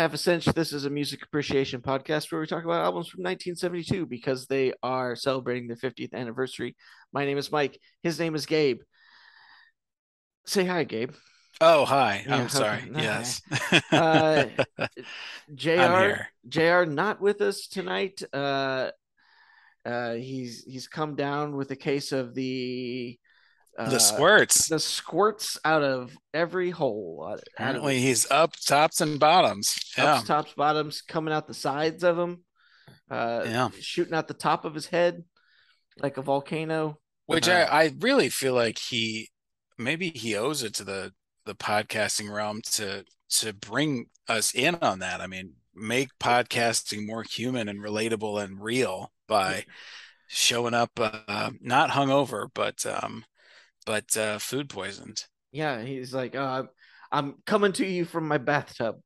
Half a Cinch. This is a music appreciation podcast where we talk about albums from 1972 because they are celebrating their 50th anniversary. My name is Mike. His name is Gabe. Say hi, Gabe. Oh, hi. Yeah, I'm sorry. Yes. Uh, Jr. Jr. not with us tonight. Uh, uh, he's he's come down with a case of the uh, the squirts. the squirts out of every hole. out of Apparently, he's up tops and bottoms. Yeah. ups, tops, bottoms, coming out the sides of him, uh, Yeah. shooting out the top of his head like a volcano. Which Uh, I, I really feel like he maybe he owes it to the the podcasting realm to to bring us in on that. I mean, make podcasting more human and relatable and real by showing up uh, not hungover, but um, but uh, food poisoned. Yeah, he's like, uh, I'm, I'm coming to you from my bathtub.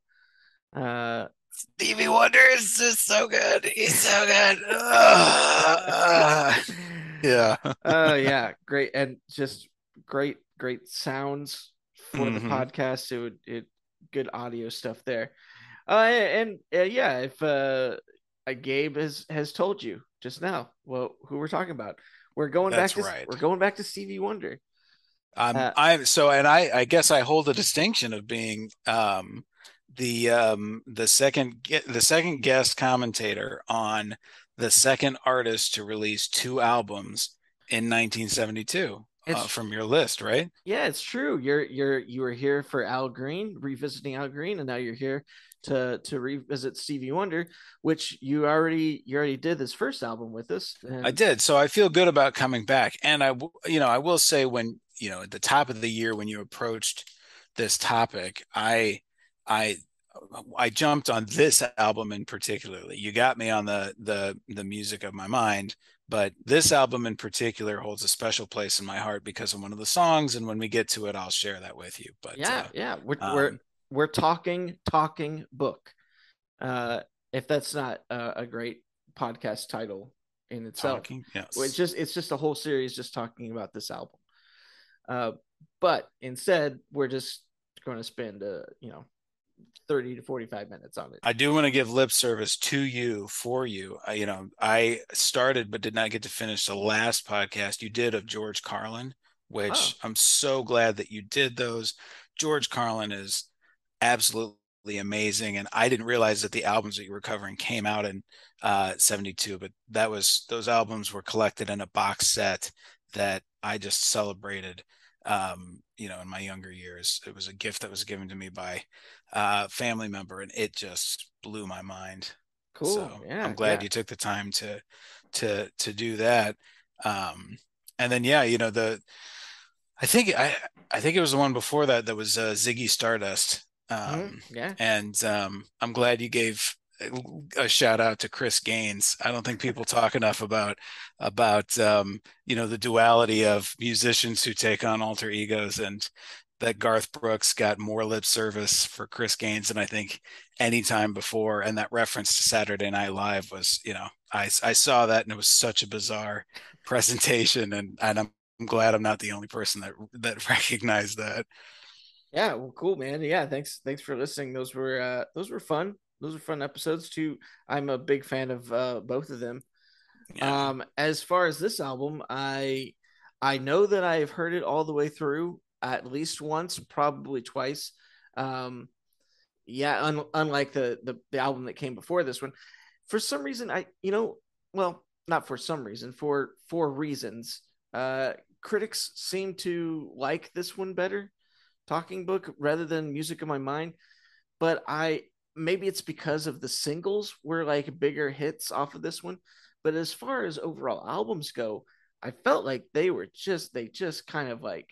Uh, Stevie Wonder is just so good. He's so good. yeah. uh, yeah, great, and just great, great sounds for the Mhm. podcast. It would it good audio stuff there. Uh, and uh, yeah, if uh, uh, Gabe has has told you just now, well, who we're talking about, we're going That's back to right. we're going back to Stevie Wonder. I'm Uh, I'm so and I I guess I hold the distinction of being um the um the second the second guest commentator on the second artist to release two albums in 1972 uh, from your list, right? Yeah, it's true. You're you're you were here for Al Green, revisiting Al Green, and now you're here to to revisit Stevie Wonder, which you already you already did this first album with us. I did. So I feel good about coming back. And I, you know, I will say when, you know, at the top of the year when you approached this topic, I, I, I jumped on this album in particularly. You got me on the the the music of my mind, but this album in particular holds a special place in my heart because of one of the songs. And when we get to it, I'll share that with you. But yeah, uh, yeah, we're um, we're talking talking book. Uh, if that's not a, a great podcast title in itself, talking, yes. It's just it's just a whole series just talking about this album. Uh, but instead, we're just going to spend uh, you know, thirty to forty five minutes on it. I do want to give lip service to you for you. I, you know, I started but did not get to finish the last podcast you did of George Carlin, which Oh. I'm so glad that you did those. George Carlin is absolutely amazing, and I didn't realize that the albums that you were covering came out in uh, '72, but that was those albums were collected in a box set that I just celebrated. Um, you know, in my younger years, it was a gift that was given to me by uh, family member, and it just blew my mind. Cool. So yeah, I'm glad yeah. you took the time to to to do that. Um, and then yeah, you know the I think I I think it was the one before that that was uh, Ziggy Stardust. Um, Mhm, yeah. and um, I'm glad you gave a shout out to Chris Gaines. I don't think people talk enough about about um, you know the duality of musicians who take on alter egos, and that Garth Brooks got more lip service for Chris Gaines than I think any time before. And that reference to Saturday Night Live was, you know, I I saw that and it was such a bizarre presentation, and and I'm, I'm glad I'm not the only person that that recognized that. Yeah, well, cool, man. Yeah, thanks, thanks for listening. Those were uh, those were fun. Those were fun episodes too. I'm a big fan of uh, both of them. Yeah. Um, as far as this album, I I know that I've heard it all the way through at least once, probably twice. Um, yeah, un- unlike the, the the album that came before this one, for some reason I you know well not for some reason for for reasons uh critics seem to like this one better talking book rather than music of my mind but i maybe it's because of the singles were like bigger hits off of this one but as far as overall albums go i felt like they were just they just kind of like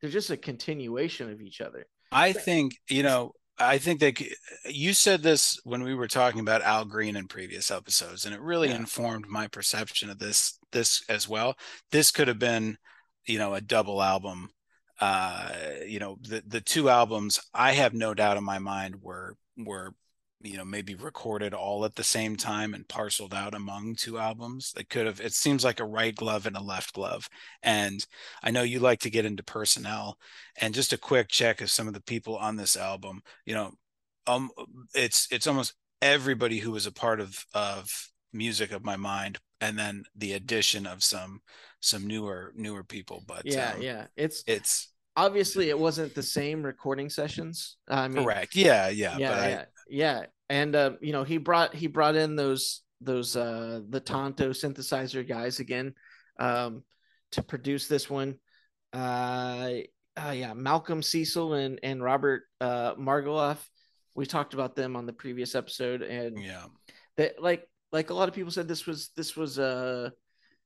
they're just a continuation of each other I think, you know, I think that c- you said this when we were talking about Al Green in previous episodes, and it really Yeah. informed my perception of this this as well. This could have been, you know, a double album. Uh, you know, the the two albums I have no doubt in my mind were were you know maybe recorded all at the same time and parceled out among two albums. They could have. It seems like a right glove and a left glove. And I know you like to get into personnel and just a quick check of some of the people on this album you know um it's it's almost everybody who was a part of of music of my mind and then the addition of some some newer newer people but yeah um, yeah. It's it's obviously it wasn't the same recording sessions. I mean correct. Yeah yeah yeah yeah, I, yeah and uh, you know he brought he brought in those those uh the tonto synthesizer guys again um to produce this one. Uh, uh yeah malcolm cecil and and robert uh margouleff we talked about them on the previous episode and yeah. that like like a lot of people said this was this was uh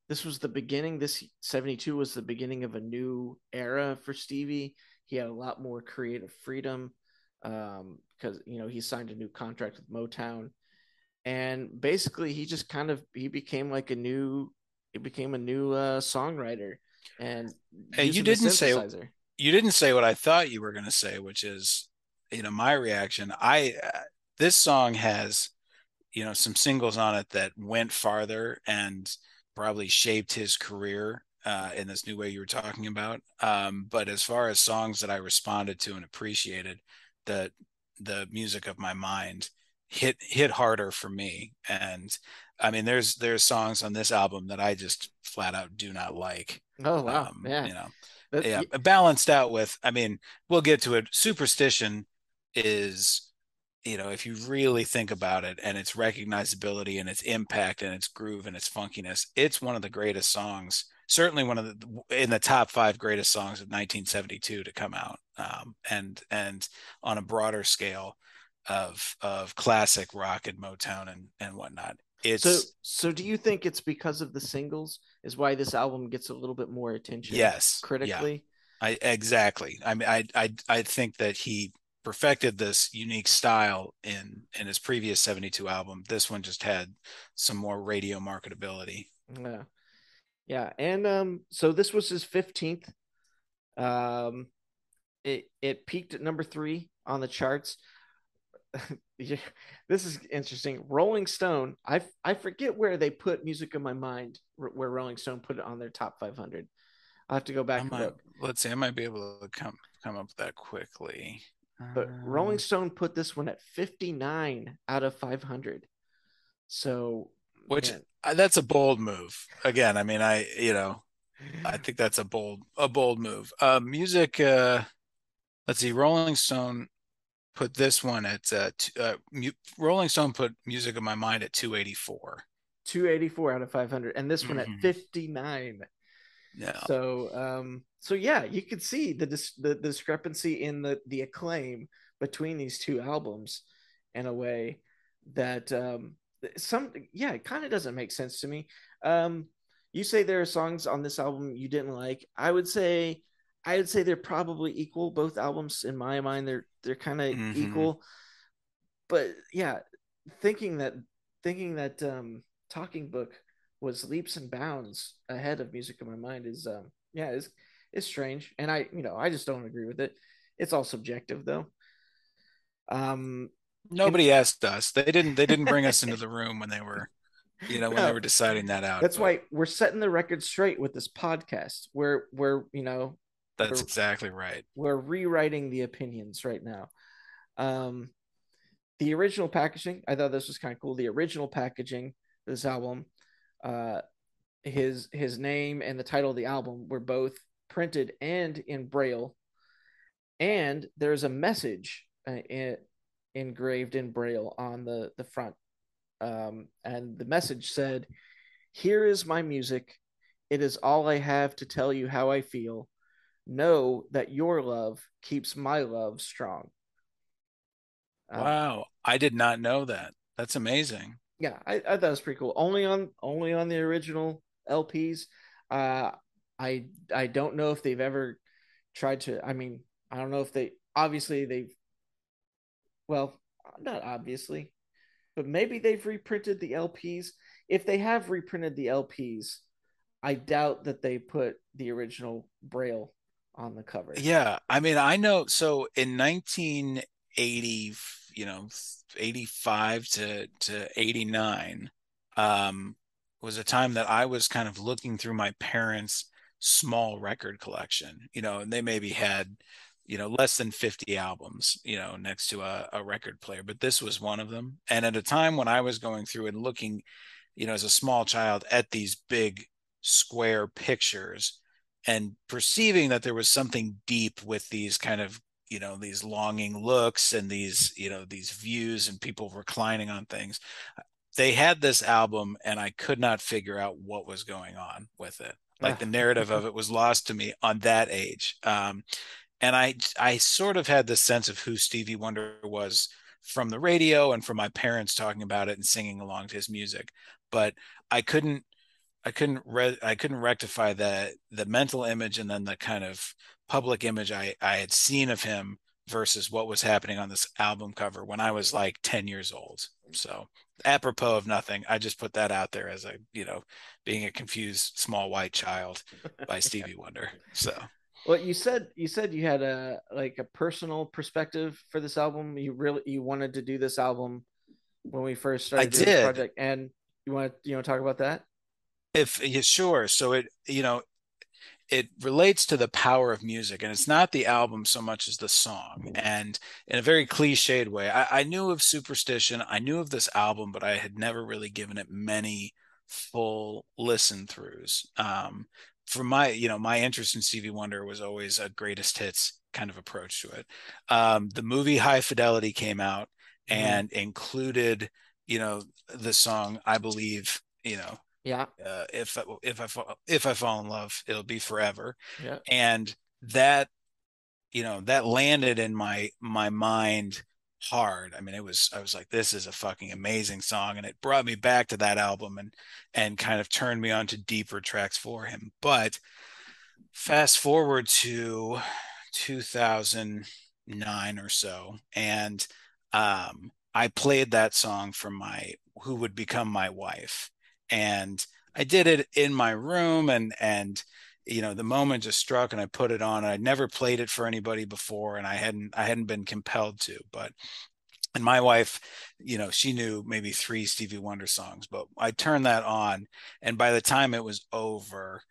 this was the beginning. This 72 was the beginning of a new era for stevie. He had a lot more creative freedom um because you know he signed a new contract with motown. And basically he just kind of he became like a new he became a new uh songwriter and hey you didn't say you didn't say what i thought you were going to say which is you know my reaction. I uh, this song has you know some singles on it that went farther and probably shaped his career uh, in this new way you were talking about. Um, but as far as songs that i responded to and appreciated the the music of my mind hit hit harder for me. And i mean there's there's songs on this album that i just flat out do not like. Oh wow. Um, yeah. you know That's, yeah balanced out with i mean we'll get to it. Superstition is you know if you really think about it and its recognizability and its impact and its groove and its funkiness it's one of the greatest songs certainly one of the in the top five greatest songs of 1972 to come out um, and and on a broader scale of of classic rock and motown and and whatnot. It's so so do you think it's because of the singles is why this album gets a little bit more attention yes. Critically? Yeah. i exactly. I mean i i i think that he perfected this unique style in in his previous 72 album. This one just had some more radio marketability. Yeah. Yeah and um so this was his 15th um it it peaked at number three on the charts. Yeah, this is interesting. Rolling stone i i forget where they put music in my mind where rolling stone put it on their top 500 i have to go back might, let's see i might be able to come come up with that quickly but Rolling um, Stone put this one at 59 out of 500. So, which man. that's a bold move. Again, I mean, I you know, I think that's a bold a bold move. Uh, music. Uh, let's see. Rolling Stone put this one at uh, t- uh, Rolling Stone put music in my mind at 284. 284 out of 500, and this one mm-hmm. at 59. Yeah. So, um, so yeah, you could see the dis- the discrepancy in the the acclaim between these two albums in a way that um, some yeah, it kind of doesn't make sense to me. Um, you say there are songs on this album you didn't like. I would say I would say they're probably equal. Both albums, in my mind, they're they're kind of mm-hmm. equal. But yeah, thinking that thinking that um, Talking Book was leaps and bounds ahead of Music in My Mind is um, yeah is is strange, and I you know I just don't agree with it. It's all subjective though. Um, nobody and... asked us. They didn't. They didn't bring us into the room when they were, you know, when no. they were deciding that out. That's but... why we're setting the record straight with this podcast. We're we're you know. That's exactly right. We're rewriting the opinions right now. Um, the original packaging, I thought this was kind of cool. The original packaging, this album, uh, his his name and the title of the album were both printed and in braille. And there's a message uh, in, engraved in braille on the the front. Um, and the message said here is my music. It is all i have to tell you how i feel. Know that your love keeps my love strong. Uh, wow. I did not know that. That's amazing yeah I, I thought it was pretty cool only on only on the original lps uh I I don't know if they've ever tried to. I mean, I don't know if they obviously they've. Well, not obviously, but maybe they've reprinted the LPs. If they have reprinted the LPs, I doubt that they put the original Braille on the cover. Yeah, I mean, I know. So in 1980, you know, 85 to to 89, um, was a time that I was kind of looking through my parents' small record collection, you know, and they maybe had, you know less than 50 albums you know next to a, a record player but this was one of them. And at a time when i was going through and looking you know as a small child at these big square pictures and perceiving that there was something deep with these kind of you know these longing looks and these you know these views and people reclining on things they had this album and i could not figure out what was going on with it. Like the narrative of it was lost to me on that age um, and i i sort of had this sense of who stevie wonder was from the radio and from my parents talking about it and singing along to his music but i couldn't I couldn't re- I couldn't rectify the the mental image and then the kind of public image I I had seen of him versus what was happening on this album cover when I was like 10 years old. So apropos of nothing, I just put that out there as a, you know, being a confused small white child by Stevie Wonder. So well you said you said you had a like a personal perspective for this album. You really you wanted to do this album when we first started I did. project and you want to you want to talk about that? If yeah, sure. So it you know it relates to the power of music and it's not the album so much as the song and in a very cliched way I, I, knew of superstition i knew of this album but i had never really given it many full listen throughs um, for my you know my interest in stevie wonder was always a greatest hits kind of approach to it um, the movie high fidelity came out mm-hmm. and included you know the song i believe you know yeah. Uh, if if I fall, if I fall in love, it'll be forever. Yeah. And that, you know, that landed in my my mind hard. I mean, it was I was like, this is a fucking amazing song, and it brought me back to that album and and kind of turned me on to deeper tracks for him. But fast forward to 2009 or so, and um, I played that song for my who would become my wife and I did it in my room and and you know the moment just struck and I put it on. I'd never played it for anybody before and I hadn't I hadn't been compelled to, but and my wife, you know, she knew maybe three Stevie Wonder songs, but I turned that on and by the time it was over,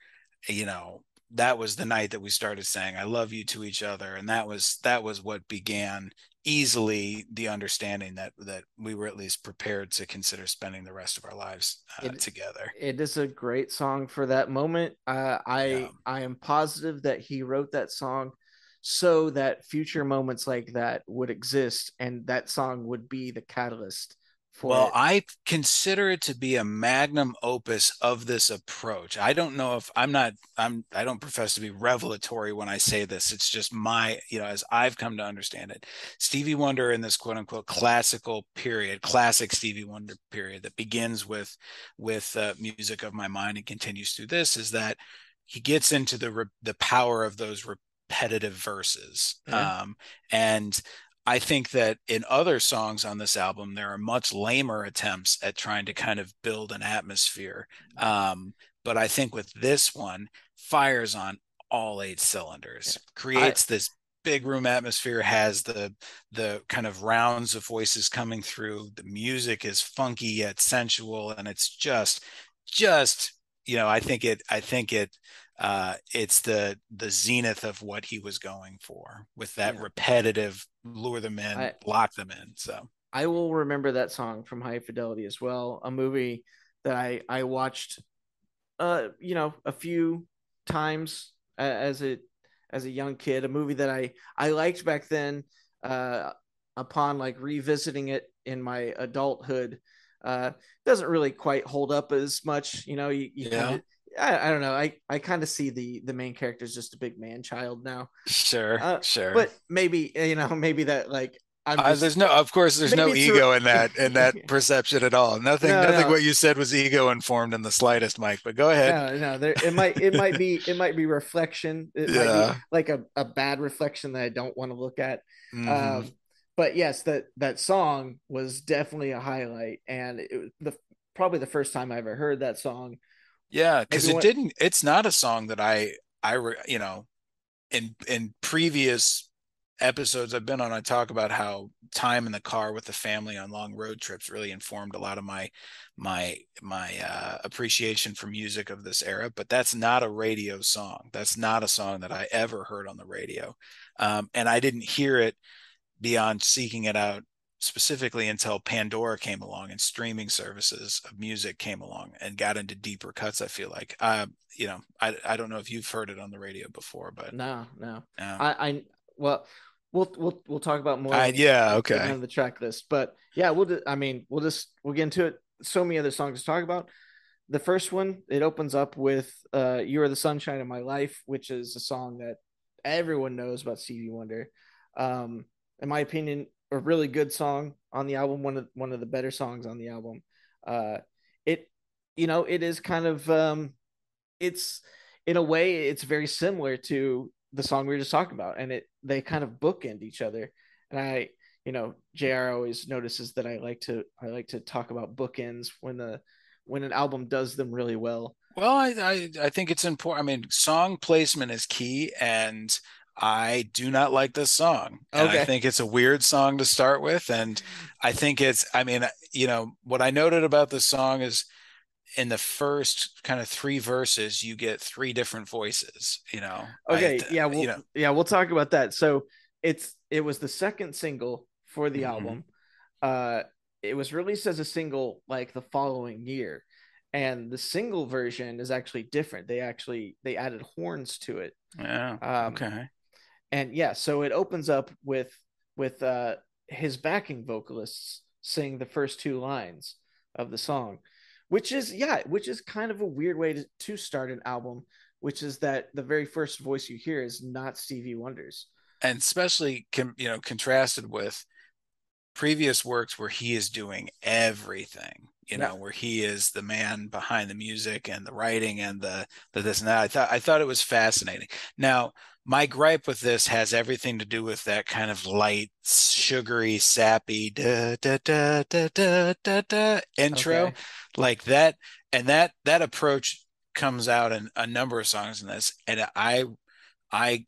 you know, that was the night that we started saying I love you to each other and that was that was what began easily the understanding that that we were at least prepared to consider spending the rest of our lives uh, it, together. It is a great song for that moment. Uh, I yeah. I am positive that he wrote that song so that future moments like that would exist, and that song would be the catalyst well, it. I consider it to be a magnum opus of this approach. I don't know if I'm not I'm I don't profess to be revelatory when I say this. It's just my, you know, as I've come to understand it. Stevie Wonder in this quote unquote classical period, classic Stevie Wonder period that begins with with uh, music of my mind and continues through this is that he gets into the re- the power of those repetitive verses. Yeah. Um, and I think that in other songs on this album, there are much lamer attempts at trying to kind of build an atmosphere. Um, but I think with this one, fires on all eight cylinders, creates I, this big room atmosphere, has the the kind of rounds of voices coming through. The music is funky yet sensual, and it's just just you know, I think it I think it uh, it's the the zenith of what he was going for with that yeah. repetitive lure them in, I, lock them in. So I will remember that song from High Fidelity as well, a movie that I I watched, uh, you know, a few times as a as a young kid, a movie that I I liked back then. Uh, upon like revisiting it in my adulthood, uh, doesn't really quite hold up as much. You know, you, you yeah. Kinda, I, I don't know. I, I kind of see the the main character is just a big man child now. Sure, uh, sure. But maybe you know, maybe that like uh, there's no, of course, there's no ego in that in that perception at all. Nothing, no, nothing. No. What you said was ego informed in the slightest, Mike. But go ahead. No, no, there, it might, it might be, it might be reflection. It yeah. might be like a, a bad reflection that I don't want to look at. Mm-hmm. Um, but yes, that that song was definitely a highlight, and it was the probably the first time I ever heard that song. Yeah, because it didn't. It's not a song that I I you know in in previous episodes I've been on, I talk about how time in the car with the family on long road trips really informed a lot of my my my uh, appreciation for music of this era. But that's not a radio song. That's not a song that I ever heard on the radio, um, and I didn't hear it beyond seeking it out specifically until Pandora came along and streaming services of music came along and got into deeper cuts. I feel like, uh, you know, I I don't know if you've heard it on the radio before, but no, no, I, I well, we'll we'll we'll talk about more. Uh, yeah, okay. On the track list, but yeah, we'll. I mean, we'll just we'll get into it. So many other songs to talk about. The first one, it opens up with uh, "You Are the Sunshine of My Life," which is a song that everyone knows about Stevie Wonder. Um, in my opinion, a really good song on the album. One of one of the better songs on the album. Uh, it, you know, it is kind of um, it's in a way it's very similar to the song we were just talking about, and it they kind of bookend each other. And I, you know, Jr. always notices that I like to I like to talk about bookends when the when an album does them really well. Well, I I, I think it's important. I mean, song placement is key, and I do not like this song. And okay. I think it's a weird song to start with. And I think it's, I mean, you know, what I noted about this song is in the first kind of three verses you get three different voices you know okay I, yeah we'll, you know. yeah we'll talk about that so it's it was the second single for the mm-hmm. album uh it was released as a single like the following year and the single version is actually different they actually they added horns to it yeah um, okay and yeah so it opens up with with uh his backing vocalists sing the first two lines of the song which is yeah which is kind of a weird way to, to start an album which is that the very first voice you hear is not stevie wonder's. And especially you know contrasted with previous works where he is doing everything you know yeah. where he is the man behind the music and the writing and the, the this and that. I thought i thought it was fascinating. Now my gripe with this has everything to do with that kind of light, sugary, sappy da, da, da, da, da, da, da, intro, okay. like that, and that that approach comes out in a number of songs in this, and I, I,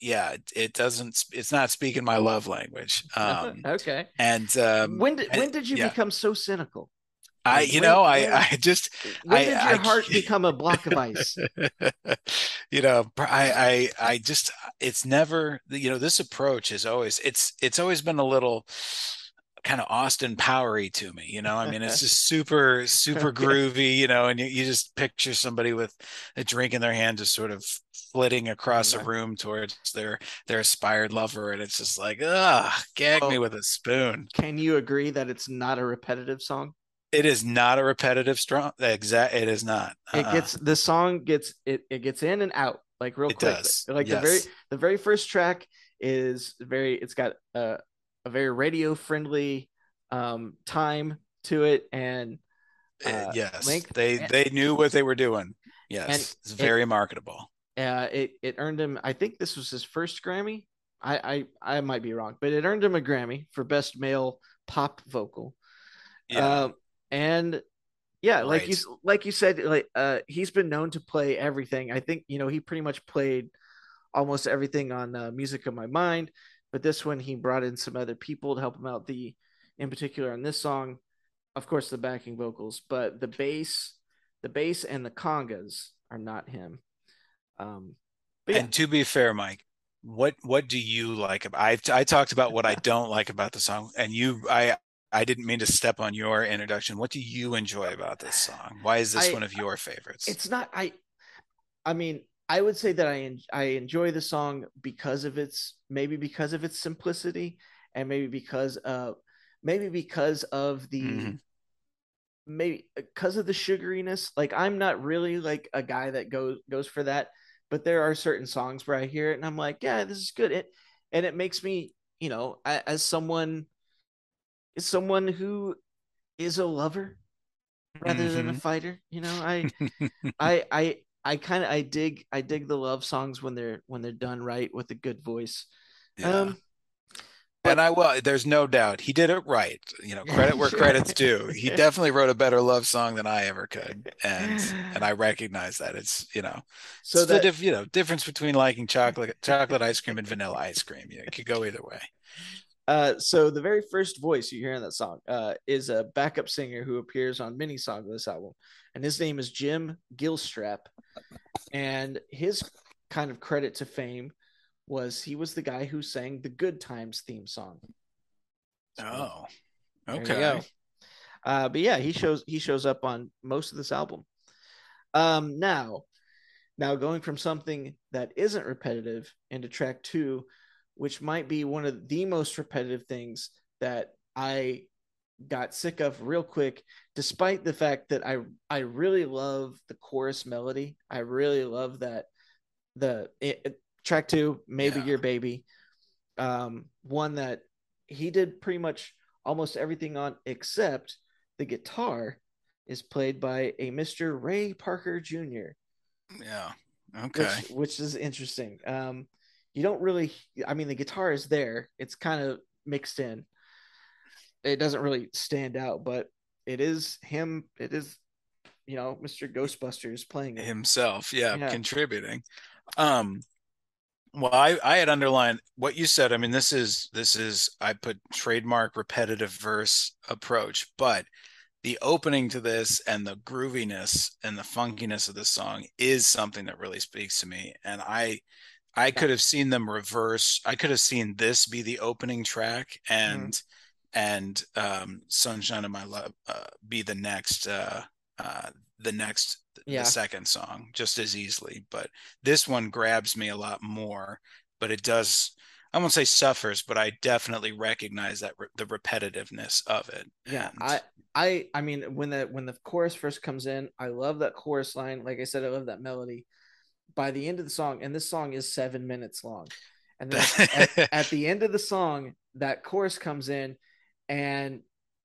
yeah, it doesn't. It's not speaking my love language. Um, okay. And um, when did when did you yeah. become so cynical? I, you when, know, I, I just. When I, did your I, heart become a block of ice? you know, I, I, I just, it's never, you know, this approach is always, it's, it's always been a little kind of Austin Powery to me, you know. I mean, it's just super, super groovy, you know, and you, you just picture somebody with a drink in their hand, just sort of flitting across a room towards their their aspired lover, and it's just like, ah, gag me with a spoon. Can you agree that it's not a repetitive song? It is not a repetitive strong. Exact. It is not. Uh-uh. It gets the song gets it. It gets in and out like real it quick. Does. Like yes. the very the very first track is very. It's got a a very radio friendly um time to it and uh, uh yes length. they and, they knew what they were doing yes it's very it, marketable uh it it earned him i think this was his first grammy I, I i might be wrong but it earned him a grammy for best male pop vocal yeah. Um, and yeah, right. like you like you said, like uh, he's been known to play everything. I think you know he pretty much played almost everything on uh, Music of My Mind, but this one he brought in some other people to help him out. The in particular on this song, of course, the backing vocals, but the bass, the bass and the congas are not him. Um, yeah. and to be fair, Mike, what what do you like about I I talked about what I don't like about the song and you I I didn't mean to step on your introduction. What do you enjoy about this song? Why is this I, one of your favorites? It's not. I. I mean, I would say that I I enjoy the song because of its maybe because of its simplicity and maybe because of maybe because of the mm-hmm. maybe because of the sugariness. Like I'm not really like a guy that goes goes for that, but there are certain songs where I hear it and I'm like, yeah, this is good. It and it makes me, you know, as someone is someone who is a lover rather mm-hmm. than a mm-hmm. fighter. You know, I I I I kind of I dig I dig the love songs when they're when they're done right with a good voice. Yeah. Um and I will. There's no doubt he did it right. You know, credit where credit's due. He definitely wrote a better love song than I ever could, and and I recognize that. It's you know, so that, the you know difference between liking chocolate chocolate ice cream and vanilla ice cream. You know, it could go either way. Uh, so the very first voice you hear in that song uh, is a backup singer who appears on many songs of this album, and his name is Jim Gilstrap, and his kind of credit to fame was he was the guy who sang the Good Times theme song. oh, okay. Uh, but yeah, he shows he shows up on most of this album. Um, now, now going from something that isn't repetitive into track two, which might be one of the most repetitive things that I got sick of real quick, despite the fact that I I really love the chorus melody. I really love that the it, track two, maybe yeah. your baby. Um, one that he did pretty much almost everything on except the guitar is played by a Mr. Ray Parker Jr. Yeah. Okay. Which, which is interesting. Um, you don't really, I mean, the guitar is there. It's kind of mixed in. It doesn't really stand out, but it is him. It is, you know, Mr. Ghostbusters playing it. himself. Yeah, yeah. contributing. Um, well, I, I had underlined what you said. I mean, this is this is I put trademark repetitive verse approach, but the opening to this and the grooviness and the funkiness of the song is something that really speaks to me. And I I could have seen them reverse. I could have seen this be the opening track and mm. and um, Sunshine of My Love uh, be the next uh, uh, the next yeah. the second song just as easily but this one grabs me a lot more but it does i won't say suffers but i definitely recognize that re- the repetitiveness of it yeah and... i i i mean when the when the chorus first comes in i love that chorus line like i said i love that melody by the end of the song and this song is seven minutes long and then at, at the end of the song that chorus comes in and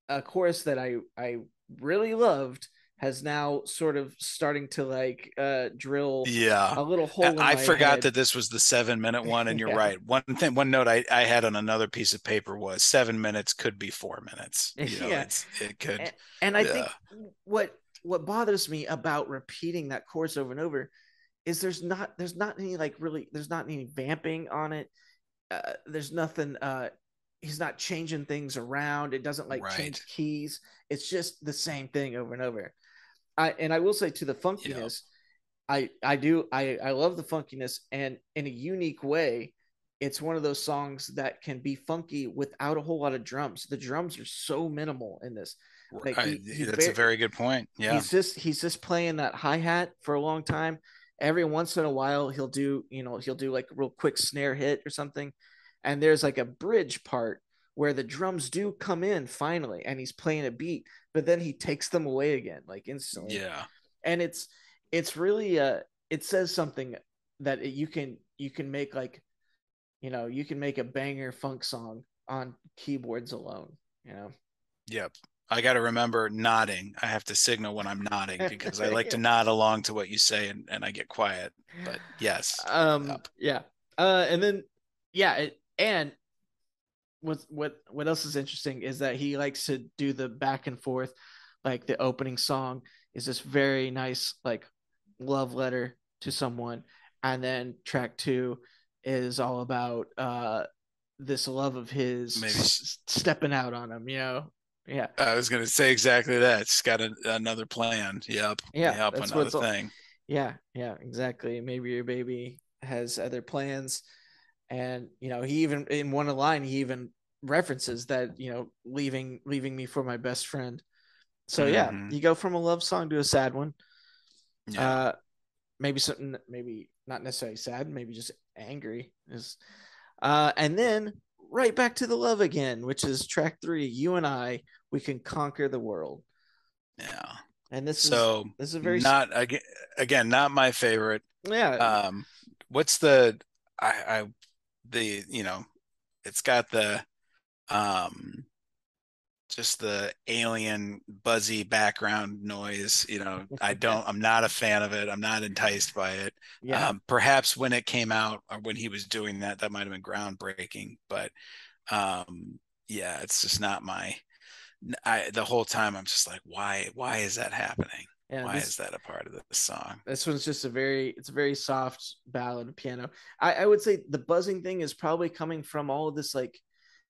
a chorus that i i really loved has now sort of starting to like uh drill yeah a little hole i forgot head. that this was the seven minute one and you're yeah. right one thing one note I, I had on another piece of paper was seven minutes could be four minutes you know, yeah it could and, and i yeah. think what what bothers me about repeating that course over and over is there's not there's not any like really there's not any vamping on it uh, there's nothing uh he's not changing things around it doesn't like right. change keys it's just the same thing over and over I and I will say to the funkiness, yeah. I I do I I love the funkiness and in a unique way, it's one of those songs that can be funky without a whole lot of drums. The drums are so minimal in this. Like he, that's a very good point. Yeah, he's just he's just playing that hi hat for a long time. Every once in a while, he'll do you know he'll do like a real quick snare hit or something, and there's like a bridge part where the drums do come in finally and he's playing a beat but then he takes them away again like instantly. Yeah. And it's it's really uh it says something that you can you can make like you know you can make a banger funk song on keyboards alone you know? Yep I got to remember nodding. I have to signal when I'm nodding because I like to nod along to what you say and, and I get quiet. But yes. Um, yeah. Uh, and then, yeah. It, and what what what else is interesting is that he likes to do the back and forth like the opening song is this very nice like love letter to someone and then track 2 is all about uh this love of his s- stepping out on him you know yeah. I was gonna say exactly that. It's got a, another plan. Yep. Yeah yep another thing. Yeah yeah exactly. Maybe your baby has other plans. And you know he even in one line he even references that you know leaving leaving me for my best friend. So mm-hmm. yeah you go from a love song to a sad one. Yeah. uh maybe something maybe not necessarily sad maybe just angry is uh and then right back to the love again which is track three you and i we can conquer the world. Yeah. And this so is this is a very not again again not my favorite. Yeah. Um what's the I, I the you know it's got the um just the alien buzzy background noise you know i don't i'm not a fan of it. I'm not enticed by it. Yeah. Um, perhaps when it came out or when he was doing that that might have been groundbreaking but um yeah it's just not my I the whole time I'm just like why why is that happening? Yeah, why this, is that a part of the song? This one's just a very it's a very soft ballad piano. I, I would say the buzzing thing is probably coming from all of this like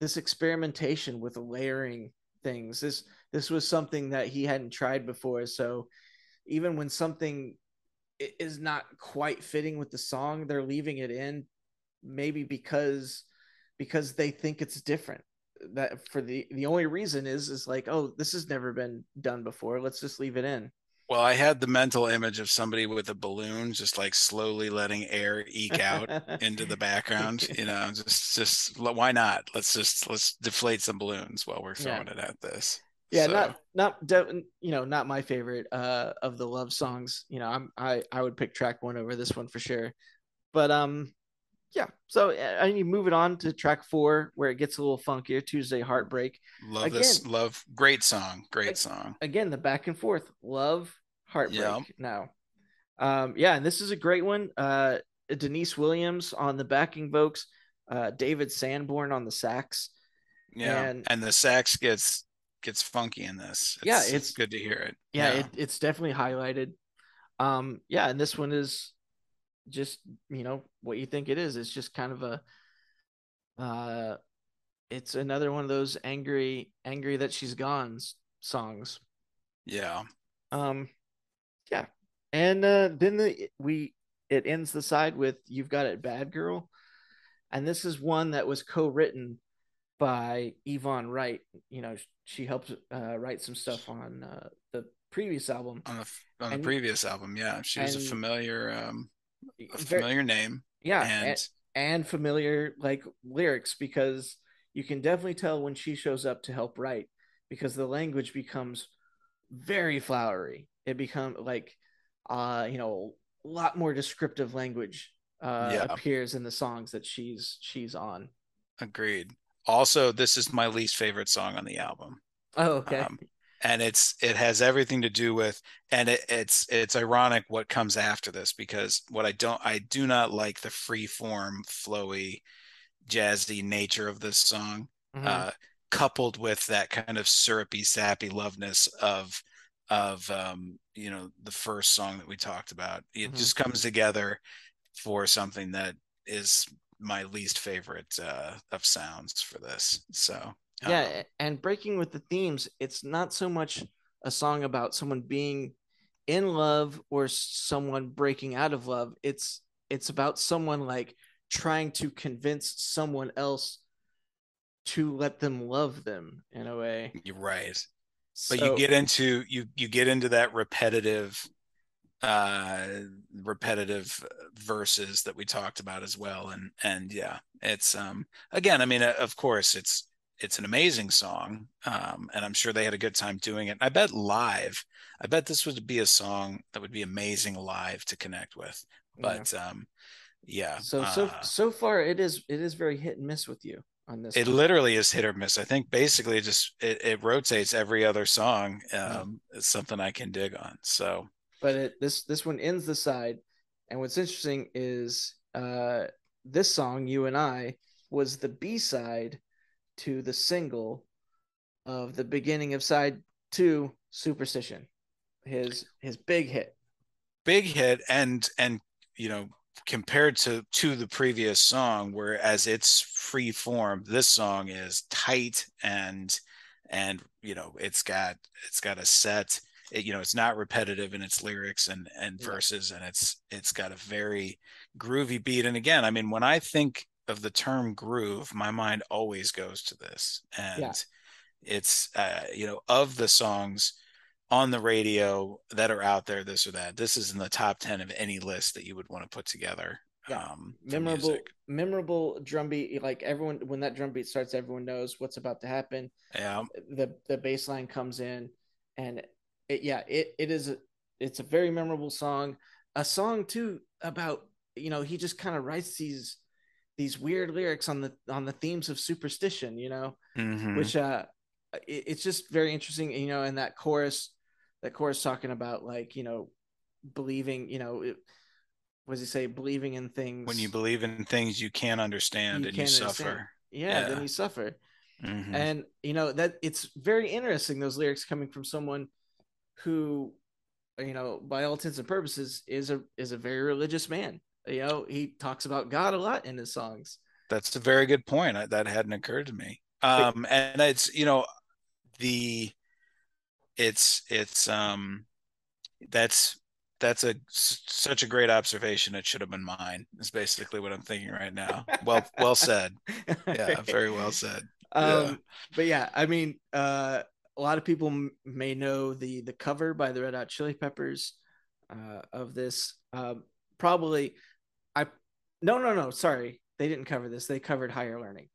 this experimentation with layering things. This this was something that he hadn't tried before. So even when something is not quite fitting with the song they're leaving it in maybe because because they think it's different. That for the the only reason is is like oh this has never been done before. Let's just leave it in well i had the mental image of somebody with a balloon just like slowly letting air eke out into the background you know just just why not let's just let's deflate some balloons while we're throwing yeah. it at this yeah so. not not de- you know not my favorite uh of the love songs you know i'm i i would pick track one over this one for sure but um yeah so and you move it on to track four where it gets a little funkier tuesday heartbreak love again, this love great song great song again the back and forth love heartbreak yep. now um yeah and this is a great one uh deniece williams on the backing vocals uh david sanborn on the sax yeah and, and the sax gets gets funky in this. It's, yeah, it's, it's, good to hear it. Yeah, yeah. It, it's definitely highlighted. Um, yeah, and this one is just you know what you think it is. It's just kind of a, uh, it's another one of those angry, angry that she's gone songs. Yeah. Um, yeah, and uh, then the we it ends the side with "You've Got It Bad, Girl," and this is one that was co-written by Yvonne Wright. You know, she helped uh, write some stuff on uh, the previous album. On the on and, the previous album, yeah, she was a familiar um, a familiar name. Yeah, and, and and familiar like lyrics because you can definitely tell when she shows up to help write because the language becomes very flowery. It become like uh you know a lot more descriptive language uh yeah. appears in the songs that she's she's on. Agreed also this is my least favorite song on the album oh okay um, and it's it has everything to do with and it, it's it's ironic what comes after this because what i don't i do not like the free form flowy jazzy nature of this song mm-hmm. uh, coupled with that kind of syrupy sappy loveness of of um, you know the first song that we talked about it mm-hmm. just comes together for something that is my least favorite uh, of sounds for this. So yeah, um, and breaking with the themes, it's not so much a song about someone being in love or someone breaking out of love. It's it's about someone like trying to convince someone else to let them love them in a way. You're right. So, but you get into you you get into that repetitive uh repetitive verses that we talked about as well. And and yeah it's um again i mean uh, of course it's it's an amazing song um and i'm sure they had a good time doing it. I bet live i bet this would be a song that would be amazing live to connect with. But yeah. um yeah so so uh, so far it is it is very hit and miss with you on this it one. literally is hit or miss i think basically it just it, it rotates every other song um yeah. it's something i can dig on so but it, this this one ends the side. And what's interesting is uh, this song, "You and I," was the B side to the single of the beginning of side two, "Superstition," his his big hit. Big hit, and and you know compared to to the previous song whereas it's free form this song is tight and and you know it's got it's got a set it, you know it's not repetitive in its lyrics and and yeah. verses and it's it's got a very groovy beat and again i mean when i think of the term groove my mind always goes to this and yeah. it's uh, you know of the songs on the radio that are out there this or that this is in the top 10 of any list that you would want to put together yeah. Um, memorable music. memorable drum beat like everyone when that drum beat starts everyone knows what's about to happen yeah the the bass line comes in and it, yeah, it, it is. A, it's a very memorable song. A song too about you know he just kind of writes these these weird lyrics on the on the themes of superstition. You know, mm-hmm. which uh, it, it's just very interesting. You know, and that chorus, that chorus talking about like you know believing. You know. It, what does he say? Believing in things. When you believe in things you can't understand you and can't you suffer. yeah, Yeah. then you suffer. Mhm. And you know that it's very interesting those lyrics coming from someone who, you know, by all intents and purposes, is a is a very religious man. You know, he talks about God a lot in his songs. That's a very good point. I, that hadn't occurred to me. Um, and it's you know the it's it's um that's that's a such a great observation. It should have been mine. Is basically what I'm thinking right now. Well, well said. Yeah, very well said. Um, Yeah. but yeah, I mean, uh, a lot of people m- may know the the cover by the Red Hot Chili Peppers uh, of this. Um, probably, I no no no sorry, they didn't cover this. They covered Higher Learning.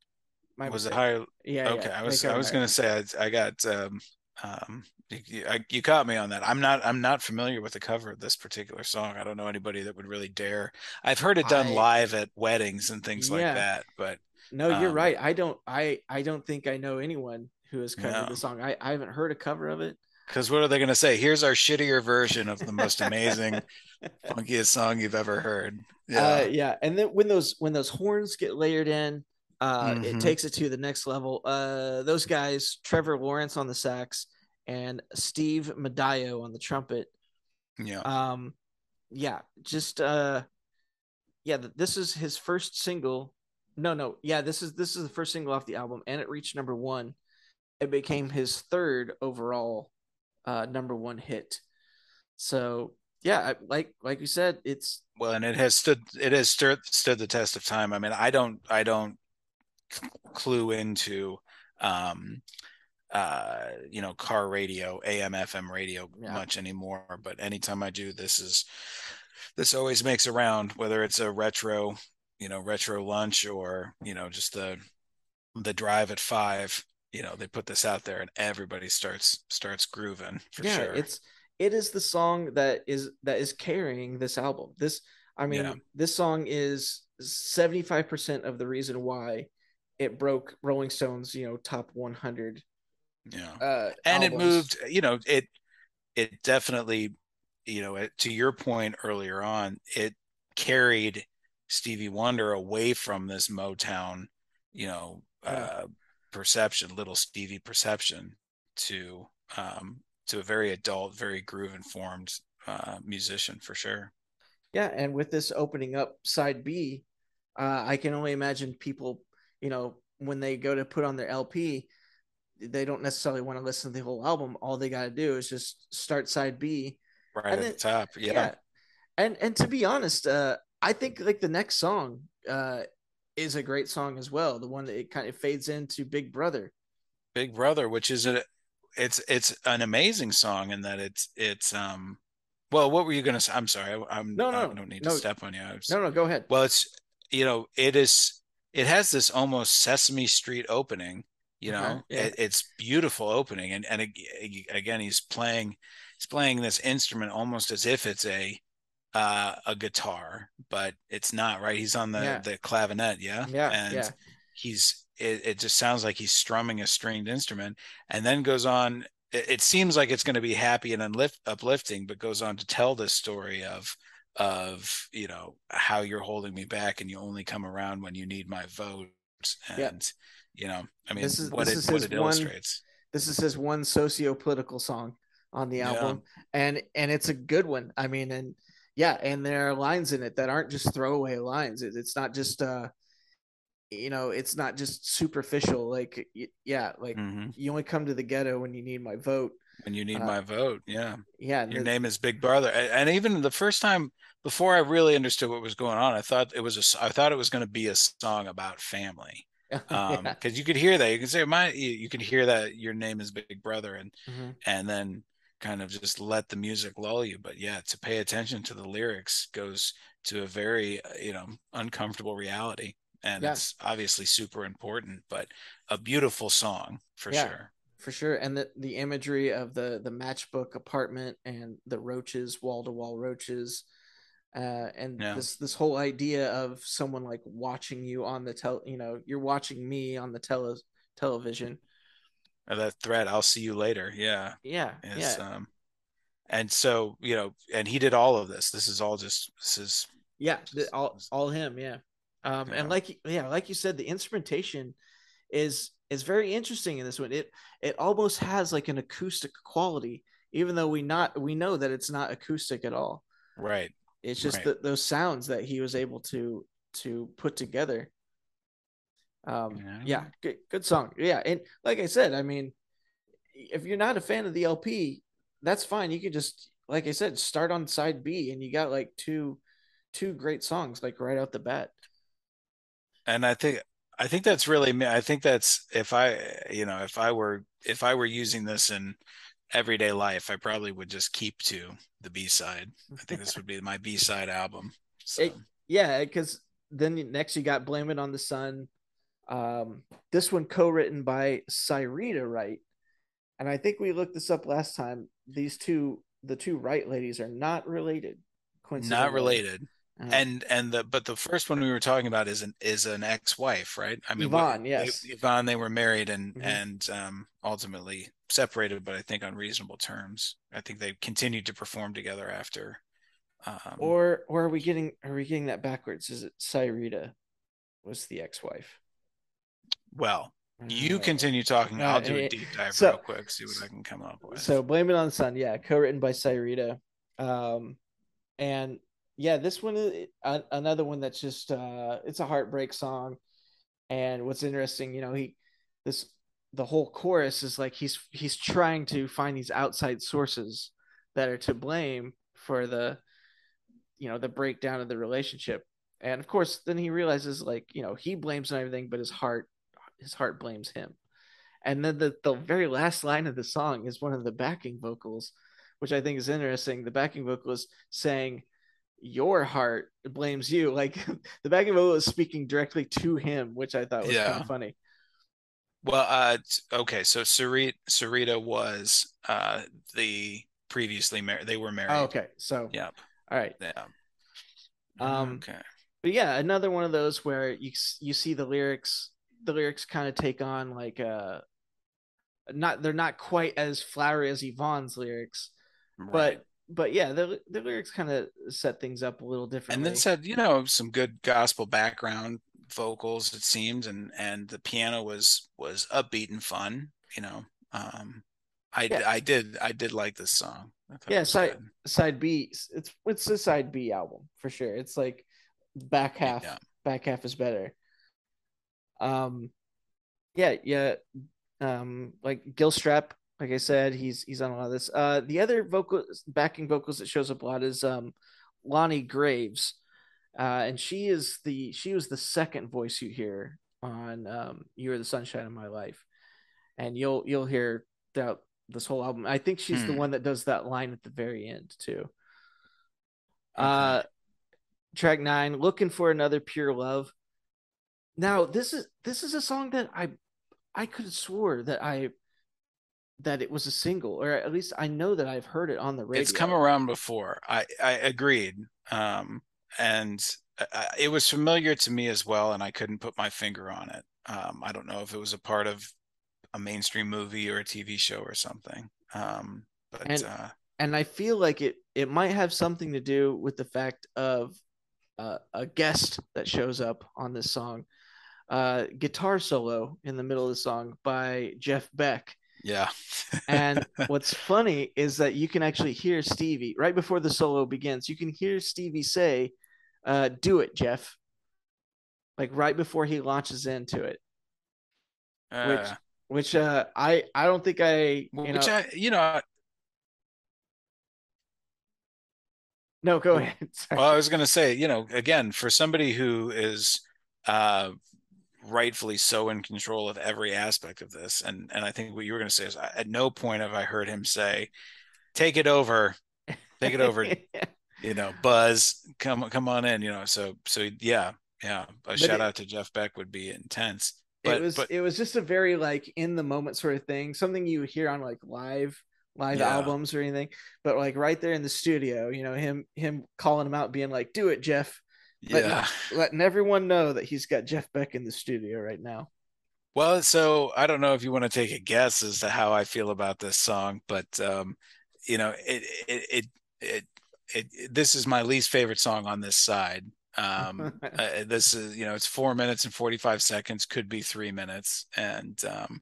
My Was it higher? Yeah. Okay, yeah, I was I was Higher gonna say I, I got um um you, you- I, you caught me on that. I'm not I'm not familiar with the cover of this particular song. I don't know anybody that would really dare. I've heard it done I- live at weddings and things like that, but No, you're Um, right. I don't. I I don't think I know anyone who has covered No. the song. I I haven't heard a cover of it. because what are they gonna say? Here's our shittier version of the most amazing, funkiest song you've ever heard. Yeah, Uh, yeah, and then when those when those horns get layered in, uh, it Mhm. takes it to the next level. Uh, those guys, Trevor Lawrence on the sax and Steve Madaio on the trumpet. yeah, Um, yeah, just uh, yeah, this is his first single. No, no, yeah, this is this is the first single off the album, and it reached number one. It became his third overall uh, number one hit. So yeah, I- like like you said, it's well, and it has stood it has stood stood the test of time. I mean, I don't I don't clue into um uh you know car radio am fm radio Yeah. much anymore but anytime i do this is this always makes a round whether it's a retro you know retro lunch or you know just the the drive at five you know they put this out there and everybody starts starts grooving for yeah sure it's it is the song that is that is carrying this album this i mean Yeah. this song is 75% of the reason why it broke rolling stones you know top 100 yeah. uh and it moved you know it it definitely you know it, to your point earlier on it carried stevie wonder away from this motown you know Yeah. uh perception little stevie perception to um to a very adult very groove informed uh musician for sure. Yeah and with this opening up side b uh i can only imagine people you know when they go to put on their lp they don't necessarily want to listen to the whole album all they got to do is just start side b right And at then- the top yeah, And and to be honest, uh, I think like the next song uh, is a great song as well. The one that it kind of fades into Big Brother. big brother which is a it's it's an amazing song in that it's it's um well what were you gonna say i'm sorry I, i'm No, no, i don't need to no. step on you was- No, no, go ahead. Well, it's you know, it is it has this almost Sesame Street opening. You know, Uh-huh, yeah. it, it's beautiful opening, and and again, he's playing he's playing this instrument almost as if it's a uh, a guitar, but it's not. Right? He's on the Yeah. the clavinet, yeah, Yeah, and yeah. he's it, it just sounds like he's strumming a stringed instrument, and then goes on. It, it seems like it's going to be happy and unlift, uplifting, but goes on to tell this story of of you know how you're holding me back and you only come around when you need my vote and Yeah. you know i mean This is- what this it is what it one- illustrates This is his one socio-political song on the Yeah. album, and and it's a good one. I mean, and yeah, and there are lines in it that aren't just throwaway lines. It, it's not just uh, you know, it's not just superficial. Like yeah, like Mhm. you only come to the ghetto when you need my vote. when you need Uh, my vote yeah Yeah, your the- name is big brother and even the first time before i really understood what was going on i thought it was a i thought it was going to be a song about family um yeah. because you could hear that you can say my you, you can hear that your name is big brother and Mhm. and then kind of just let the music lull you but yeah to pay attention to the lyrics goes to a very uh, you know uncomfortable reality and Yeah. it's obviously super important but a beautiful song for Yeah. sure for sure and the the imagery of the the matchbook apartment and the roaches wall to wall roaches uh and Yeah. this this whole idea of someone like watching you on the tel you know you're watching me on the tele television Uh, that threat i'll see you later yeah yeah is yeah um and so you know and he did all of this this is all just this is yeah the, all all him yeah Um, yeah. and like yeah, like you said, the instrumentation is is very interesting in this one. It it almost has like an acoustic quality, even though we not we know that it's not acoustic at all. Right. It's just right. those sounds that he was able to to put together. Um, yeah. yeah, good good song. Yeah, and like I said, I mean, if you're not a fan of the LP, that's fine. You can just like I said, start on side B, and you got like two two great songs like right out the bat. And I think I think that's really me. I think that's if I you know if I were if I were using this in everyday life, I probably would just keep to the B side. I think this would be my B side album. So. It, yeah, because then next you got Blame It on the Sun. Um, this one co-written by Syreeta Wright, and I think we looked this up last time. These two, the two Wright ladies, are not related. Not related. Uh-huh. And and the but the first one we were talking about is an is an ex-wife, right? I mean, Yvonne, yes, Yvonne. They were married and mm-hmm. and um, ultimately separated, but I think on reasonable terms. I think they continued to perform together after. Um, or or are we getting are we getting that backwards? Is it Syreeta was the ex-wife? Well, you uh, continue talking. I'll do a deep dive so, real quick, see what I can come up with. So, blame it on the sun. Yeah, co-written by Syreeta. um, and yeah, this one is another one that's just uh, it's a heartbreak song. And what's interesting, you know, he this the whole chorus is like he's he's trying to find these outside sources that are to blame for the you know the breakdown of the relationship. And of course then he realizes like you know he blames everything but his heart his heart blames him. And then the, the very last line of the song is one of the backing vocals which i think is interesting. The backing vocal is saying your heart blames you. Like the backing vocal is speaking directly to him which i thought was yeah. kind of funny. Well uh okay so Syreeta Syreeta was uh the previously married they were married. Oh, okay so yeah all right yeah. Um okay. but yeah another one of those where you you see the lyrics the lyrics kind of take on like uh not they're not quite as flowery as Yvonne's lyrics, right. but but yeah, the the lyrics kind of set things up a little different. And then said, you know, some good gospel background vocals it seems, and and the piano was was upbeat and fun. You know, um, I yeah. I did I did like this song. Yeah, side good. side B. It's it's a side B album for sure. It's like back half. Yeah. Back half is better. Um, yeah, yeah. Um, like Gilstrap like I said, he's he's on a lot of this. Uh, the other vocal backing vocals that shows up a lot is um, Lani Groves, uh, and she is the she was the second voice you hear on um, "You Are the Sunshine of My Life," and you'll you'll hear throughout this whole album. I think she's hmm. the one that does that line at the very end too. Okay. Uh, track nine, "Looking for Another Pure Love." Now this is this is a song that I I could have swore that I that it was a single, or at least I know that I've heard it on the radio. It's come around before. I I agreed, um, and I, it was familiar to me as well, and I couldn't put my finger on it. Um, I don't know if it was a part of a mainstream movie or a TV show or something. Um, but and, uh, and I feel like it it might have something to do with the fact of uh, a guest that shows up on this song, uh, guitar solo in the middle of the song by Jeff Beck yeah. and what's funny is that you can actually hear Stevie right before the solo begins. You can hear Stevie say, uh, "Do it, Jeff." Like right before he launches into it. Uh, which, which uh, I I don't think I you which know, I you know. No, go ahead. Sorry. Well, I was going to say, you know, again, for somebody who is uh, rightfully so in control of every aspect of this. And and I think what you were going to say is at no point have I heard him say, "Take it over, take it over." you know, Buzz, come come on in. You know, so so yeah, yeah. A but shout it, out to Jeff Beck would be intense. But, it was but, it was just a very like in the moment sort of thing, something you hear on like live live yeah. albums or anything but like right there in the studio you know him him calling him out being like do it jeff yeah. letting everyone know that he's got Jeff Beck in the studio right now. Well, so I don't know if you want to take a guess as to how I feel about this song, but um, you know, it it it it, it, it this is my least favorite song on this side. Um, uh, this is you know it's four minutes and forty five seconds, could be three minutes, and um,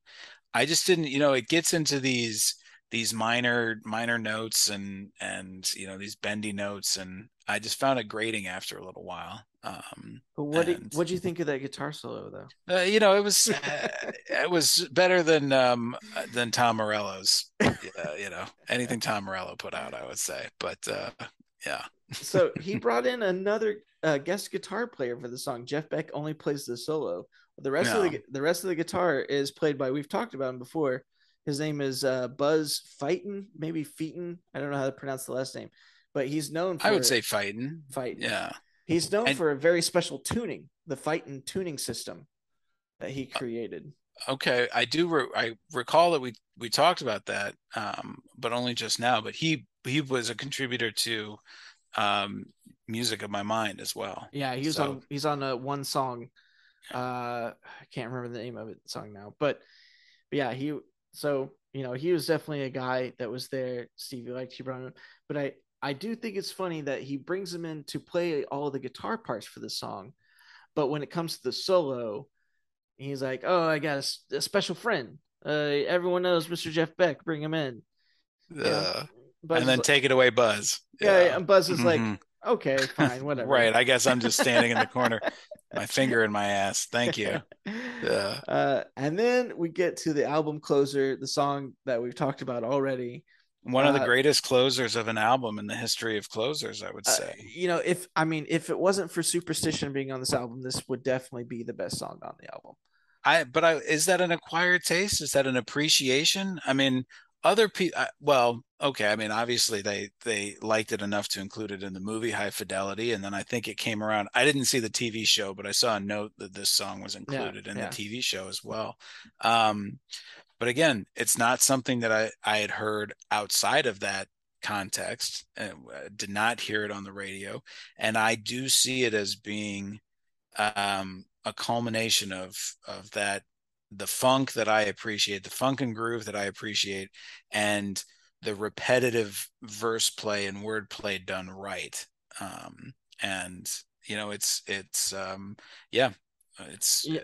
I just didn't. You know, it gets into these these minor minor notes and and you know these bendy notes and i just found it grating after a little while um but what and, did, what do you think of that guitar solo though? Uh, you know it was uh, it was better than um than tom morello's uh, you know anything tom morello put out i would say but uh yeah. So he brought in another uh, guest guitar player for the song. Jeff beck only plays the solo. The rest no. of the the rest of the guitar is played by we've talked about him before. His name is uh, Buzz Feiten, maybe Featon. I don't know how to pronounce the last name, but he's known for. I would say Feiten. Feiten. Yeah. He's known and, for a very special tuning, the Feiten tuning system that he uh, created. Okay, I do. Re- I recall that we we talked about that, um, but only just now. But he he was a contributor to um, music of my mind as well. Yeah, he was so. on. He's on a one song. Uh, I can't remember the name of it song now, but, but yeah, he so you know he was definitely a guy that was there. Stevie liked he brought him, but I I do think it's funny that he brings him in to play all the guitar parts for the song, but when it comes to the solo, he's like, "Oh, I got a, a special friend. Uh, everyone knows Mr. Jeff Beck. Bring him in." Uh, and then take it away, Buzz. Yeah, yeah and Buzz is mm-hmm. like, "Okay, fine, whatever." right. I guess I'm just standing in the corner. my finger in my ass. Thank you. Yeah. Uh, and then we get to the album closer, the song that we've talked about already. One of the uh, greatest closers of an album in the history of closers, I would uh, say. Uh, you know, if I mean, if it wasn't for Superstition being on this album, this would definitely be the best song on the album. I, but I, is that an acquired taste? Is that an appreciation? I mean, other people well okay i mean obviously they they liked it enough to include it in the movie high fidelity and then i think it came around i didn't see the tv show but i saw a note that this song was included yeah, in yeah. the tv show as well um but again it's not something that i i had heard outside of that context uh, did not hear it on the radio and i do see it as being um a culmination of of that the funk that I appreciate, the funk and groove that I appreciate, and the repetitive verse play and word play done right. Um, and you know, it's it's um, yeah, it's yeah.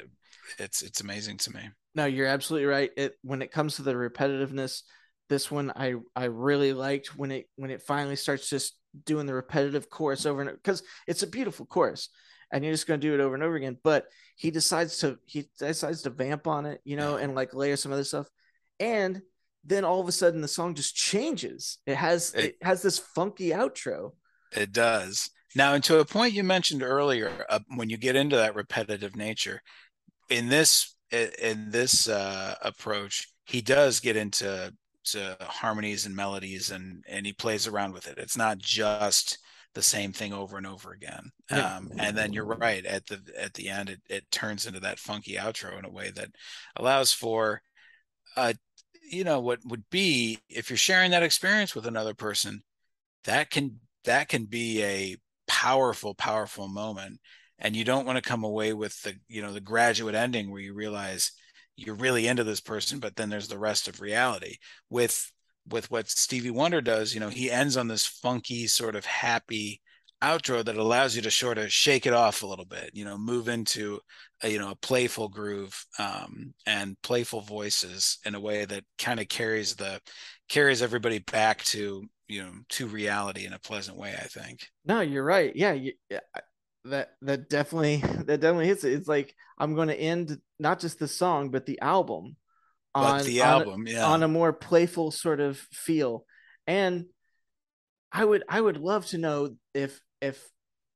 it's it's amazing to me. No, you're absolutely right. It when it comes to the repetitiveness, this one I I really liked when it when it finally starts just doing the repetitive chorus over and because it's a beautiful chorus and you're just going to do it over and over again. But he decides to he decides to vamp on it, you know, and like layer some other stuff, and then all of a sudden the song just changes. It has it, it has this funky outro. It does. Now, and to a point you mentioned earlier, uh, when you get into that repetitive nature, in this in this uh, approach, he does get into to harmonies and melodies, and and he plays around with it. It's not just the same thing over and over again. Yeah. Um, and then you're right at the at the end, it, it turns into that funky outro in a way that allows for, uh, you know, what would be if you're sharing that experience with another person, that can that can be a powerful, powerful moment. And you don't want to come away with the you know the graduate ending where you realize you're really into this person, but then there's the rest of reality. With with what Stevie Wonder does, you know, he ends on this funky sort of happy outro that allows you to sort of shake it off a little bit, you know, move into a, you know, a playful groove um, and playful voices in a way that kind of carries the carries everybody back to, you know, to reality in a pleasant way, I think. No, you're right. Yeah, you, that that definitely that definitely hits it. It's like I'm going to end not just the song but the album on the album, on, yeah, on a more playful sort of feel. And I would I would love to know if if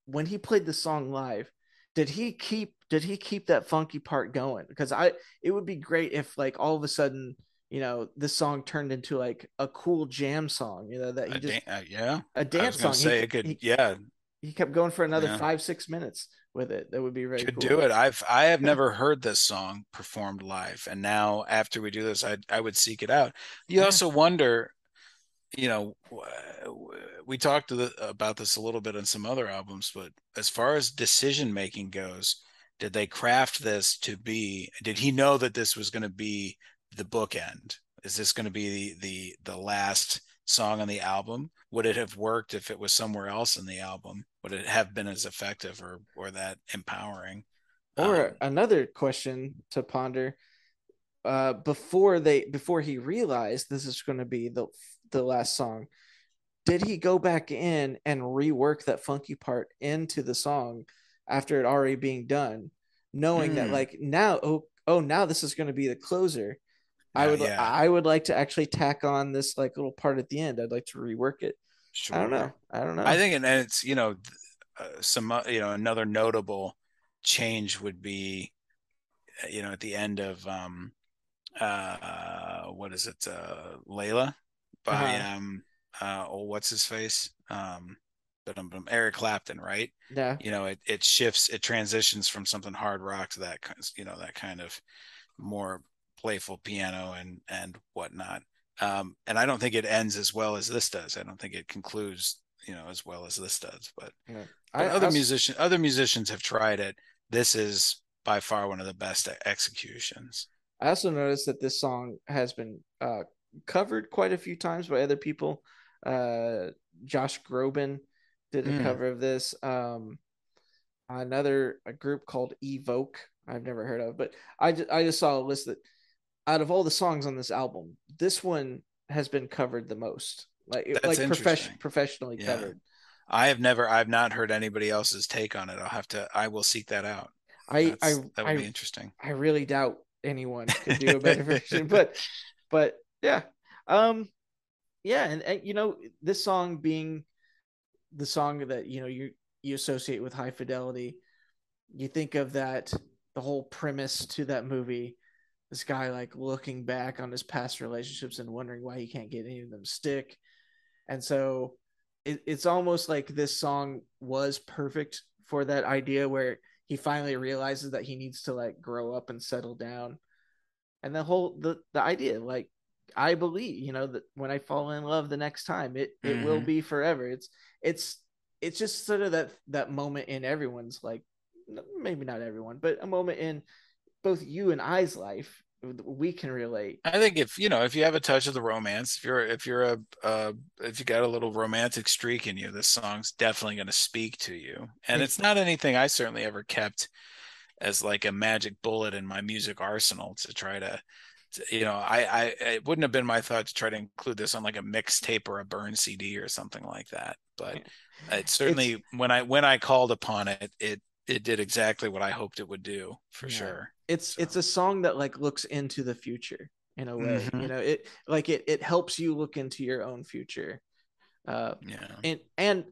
when he played the song live, did he keep did he keep that funky part going? Because I it would be great if like all of a sudden you know this song turned into like a cool jam song you know that he just uh, yeah a dance song say he, it could he, yeah he kept going for another yeah. five six minutes with it. That would be very could cool. do it. I've I have never heard this song performed live, and now after we do this, I I would seek it out. You yeah. also wonder, you know, we talked the, about this a little bit on some other albums, but as far as decision making goes, did they craft this to be? Did he know that this was going to be the bookend? Is this going to be the the the last song on the album would it have worked if it was somewhere else in the album would it have been as effective or or that empowering or um, another question to ponder uh, before they before he realized this is going to be the the last song did he go back in and rework that funky part into the song after it already being done knowing mm. that hmm. like now oh oh now this is going to be the closer I would yeah. I would like to actually tack on this like little part at the end. I'd like to rework it. Sure. I don't know. I don't know. I think and it's you know uh, some uh, you know another notable change would be uh, you know at the end of um uh what is it uh Layla by uh-huh. um uh oh what's his face um but um, Eric Clapton, right? Yeah. You know, it it shifts, it transitions from something hard rock to that kind, you know, that kind of more playful piano and and whatnot. Um, and I don't think it ends as well as this does. I don't think it concludes, you know, as well as this does. But, yeah. but I, other musicians, other musicians have tried it. This is by far one of the best executions. I also noticed that this song has been uh, covered quite a few times by other people. Uh, Josh Groban did a mm. cover of this. Um, another a group called Evoke I've never heard of, but I just, I just saw a list that out of all the songs on this album, this one has been covered the most. Like That's like profession professionally yeah. covered. I have never I've not heard anybody else's take on it. I'll have to I will seek that out. I That's, I that would I, be interesting. I really doubt anyone could do a better version, but but yeah. Um yeah, and, and you know, this song being the song that you know you you associate with high fidelity, you think of that the whole premise to that movie this guy like looking back on his past relationships and wondering why he can't get any of them stick. And so it, it's almost like this song was perfect for that idea where he finally realizes that he needs to like grow up and settle down. And the whole the the idea like i believe you know that when i fall in love the next time it it mm-hmm. will be forever. It's it's it's just sort of that that moment in everyone's like maybe not everyone but a moment in both you and I's life we can relate. I think if you know if you have a touch of the romance, if you're if you're a uh, if you got a little romantic streak in you, this song's definitely going to speak to you. And it's not anything I certainly ever kept as like a magic bullet in my music arsenal to try to, to you know, I I it wouldn't have been my thought to try to include this on like a mixtape or a burn CD or something like that. But it certainly it's, when I when I called upon it, it it did exactly what I hoped it would do for yeah. sure. It's so. it's a song that like looks into the future in a way. Mm-hmm. You know, it like it it helps you look into your own future. Uh, yeah. And and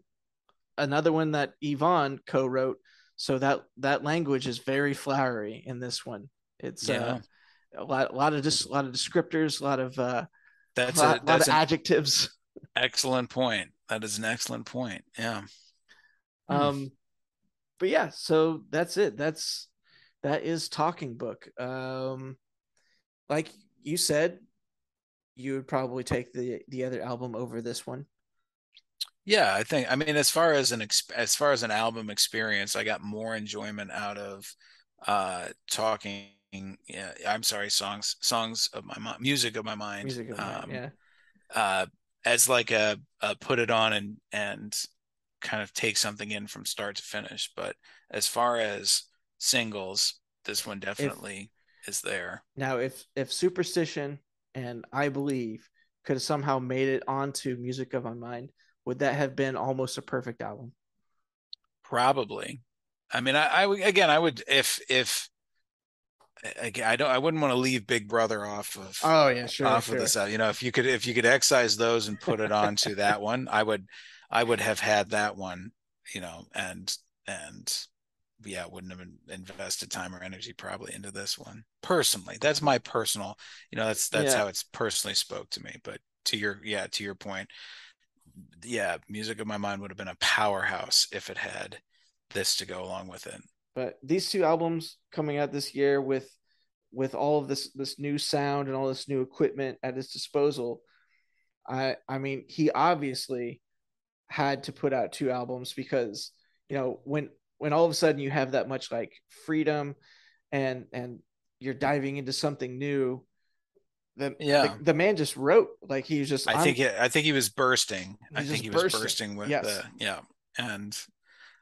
another one that Yvonne co-wrote. So that that language is very flowery in this one. It's uh, yeah. uh, a lot a lot of just a lot of descriptors, a lot of uh, that's a lot, a, that's lot of adjectives. Excellent point. That is an excellent point. Yeah. Um, but yeah, so that's it. That's that is talking book. Um, like you said, you would probably take the the other album over this one. Yeah, I think. I mean, as far as an as far as an album experience, I got more enjoyment out of uh talking. Yeah, I'm sorry, songs, songs of my mind, music of my mind. Music of um, mind, yeah. Uh, as like a, a put it on and and kind of take something in from start to finish. But as far as singles, this one definitely if, is there. Now, if if Superstition and I Believe could have somehow made it onto Music of My Mind, would that have been almost a perfect album? Probably. I mean, I, I again, I would if if again, I don't, I wouldn't want to leave Big Brother off of. Oh yeah, sure. Off sure. of this, you know, if you could, if you could excise those and put it onto that one, I would, I would have had that one, you know, and and yeah, wouldn't have invested time or energy probably into this one personally. That's my personal, you know, that's that's yeah. how it's personally spoke to me. But to your yeah, to your point, yeah, music of my mind would have been a powerhouse if it had this to go along with it. But these two albums coming out this year with with all of this this new sound and all this new equipment at his disposal, I I mean he obviously had to put out two albums because you know when when all of a sudden you have that much like freedom and and you're diving into something new the Yeah. the, the man just wrote like he was just. I I'm- think it, I think he was bursting. I think he was bursting. bursting with Yes. the yeah, and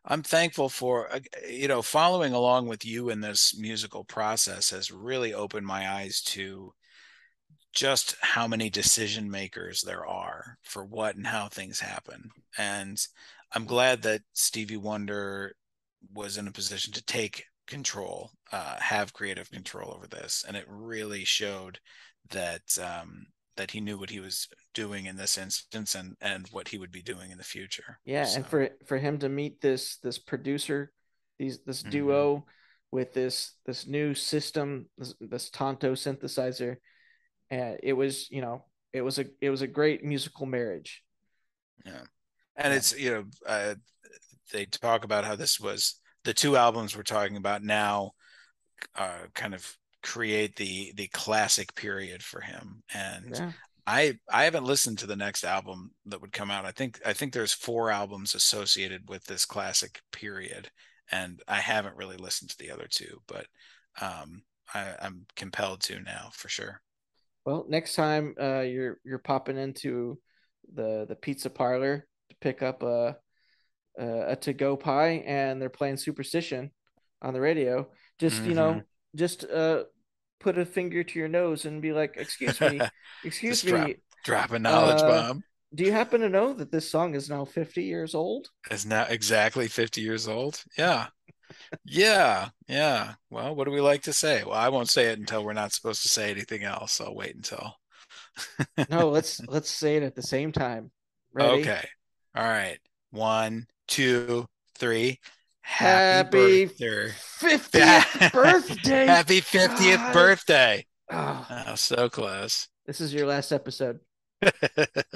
I'm thankful for you know following along with you in this musical process has really opened my eyes to just how many decision makers there are for what and how things happen. And I'm glad that Stevie Wonder was in a position to take control, uh, have creative control over this, and it really showed that um, that he knew what he was doing in this instance and and what he would be doing in the future. Yeah, So, and for for him to meet this this producer, these this Mhm. duo with this this new system, this, this Tonto synthesizer, and it was you know it was a it was a great musical marriage. Yeah and it's you know uh, they talk about how this was the two albums we're talking about now uh, kind of create the the classic period for him and Yeah, I I haven't listened to the next album that would come out. I think I think there's four albums associated with this classic period, and I haven't really listened to the other two, but um, I, I'm compelled to now for sure. Well, next time uh, you're you're popping into the the pizza parlor to pick up a a, a to go pie, and they're playing Superstition on the radio. Just you know, just uh, put a finger to your nose and be like, "Excuse me, excuse Just drop- me, Drop a knowledge Uh, bomb do you happen to know that this song is now 50 years old?" is now exactly 50 years old. Yeah. Yeah. Yeah. Well, what do we like to say? Well, I won't say it until we're not supposed to say anything else. I'll wait until. No, let's let's say it at the same time. Ready? Okay. All right. One, two, three. Happy birthday. 50th birthday. Happy 50th birthday. Oh, Oh, so close. this is your last episode.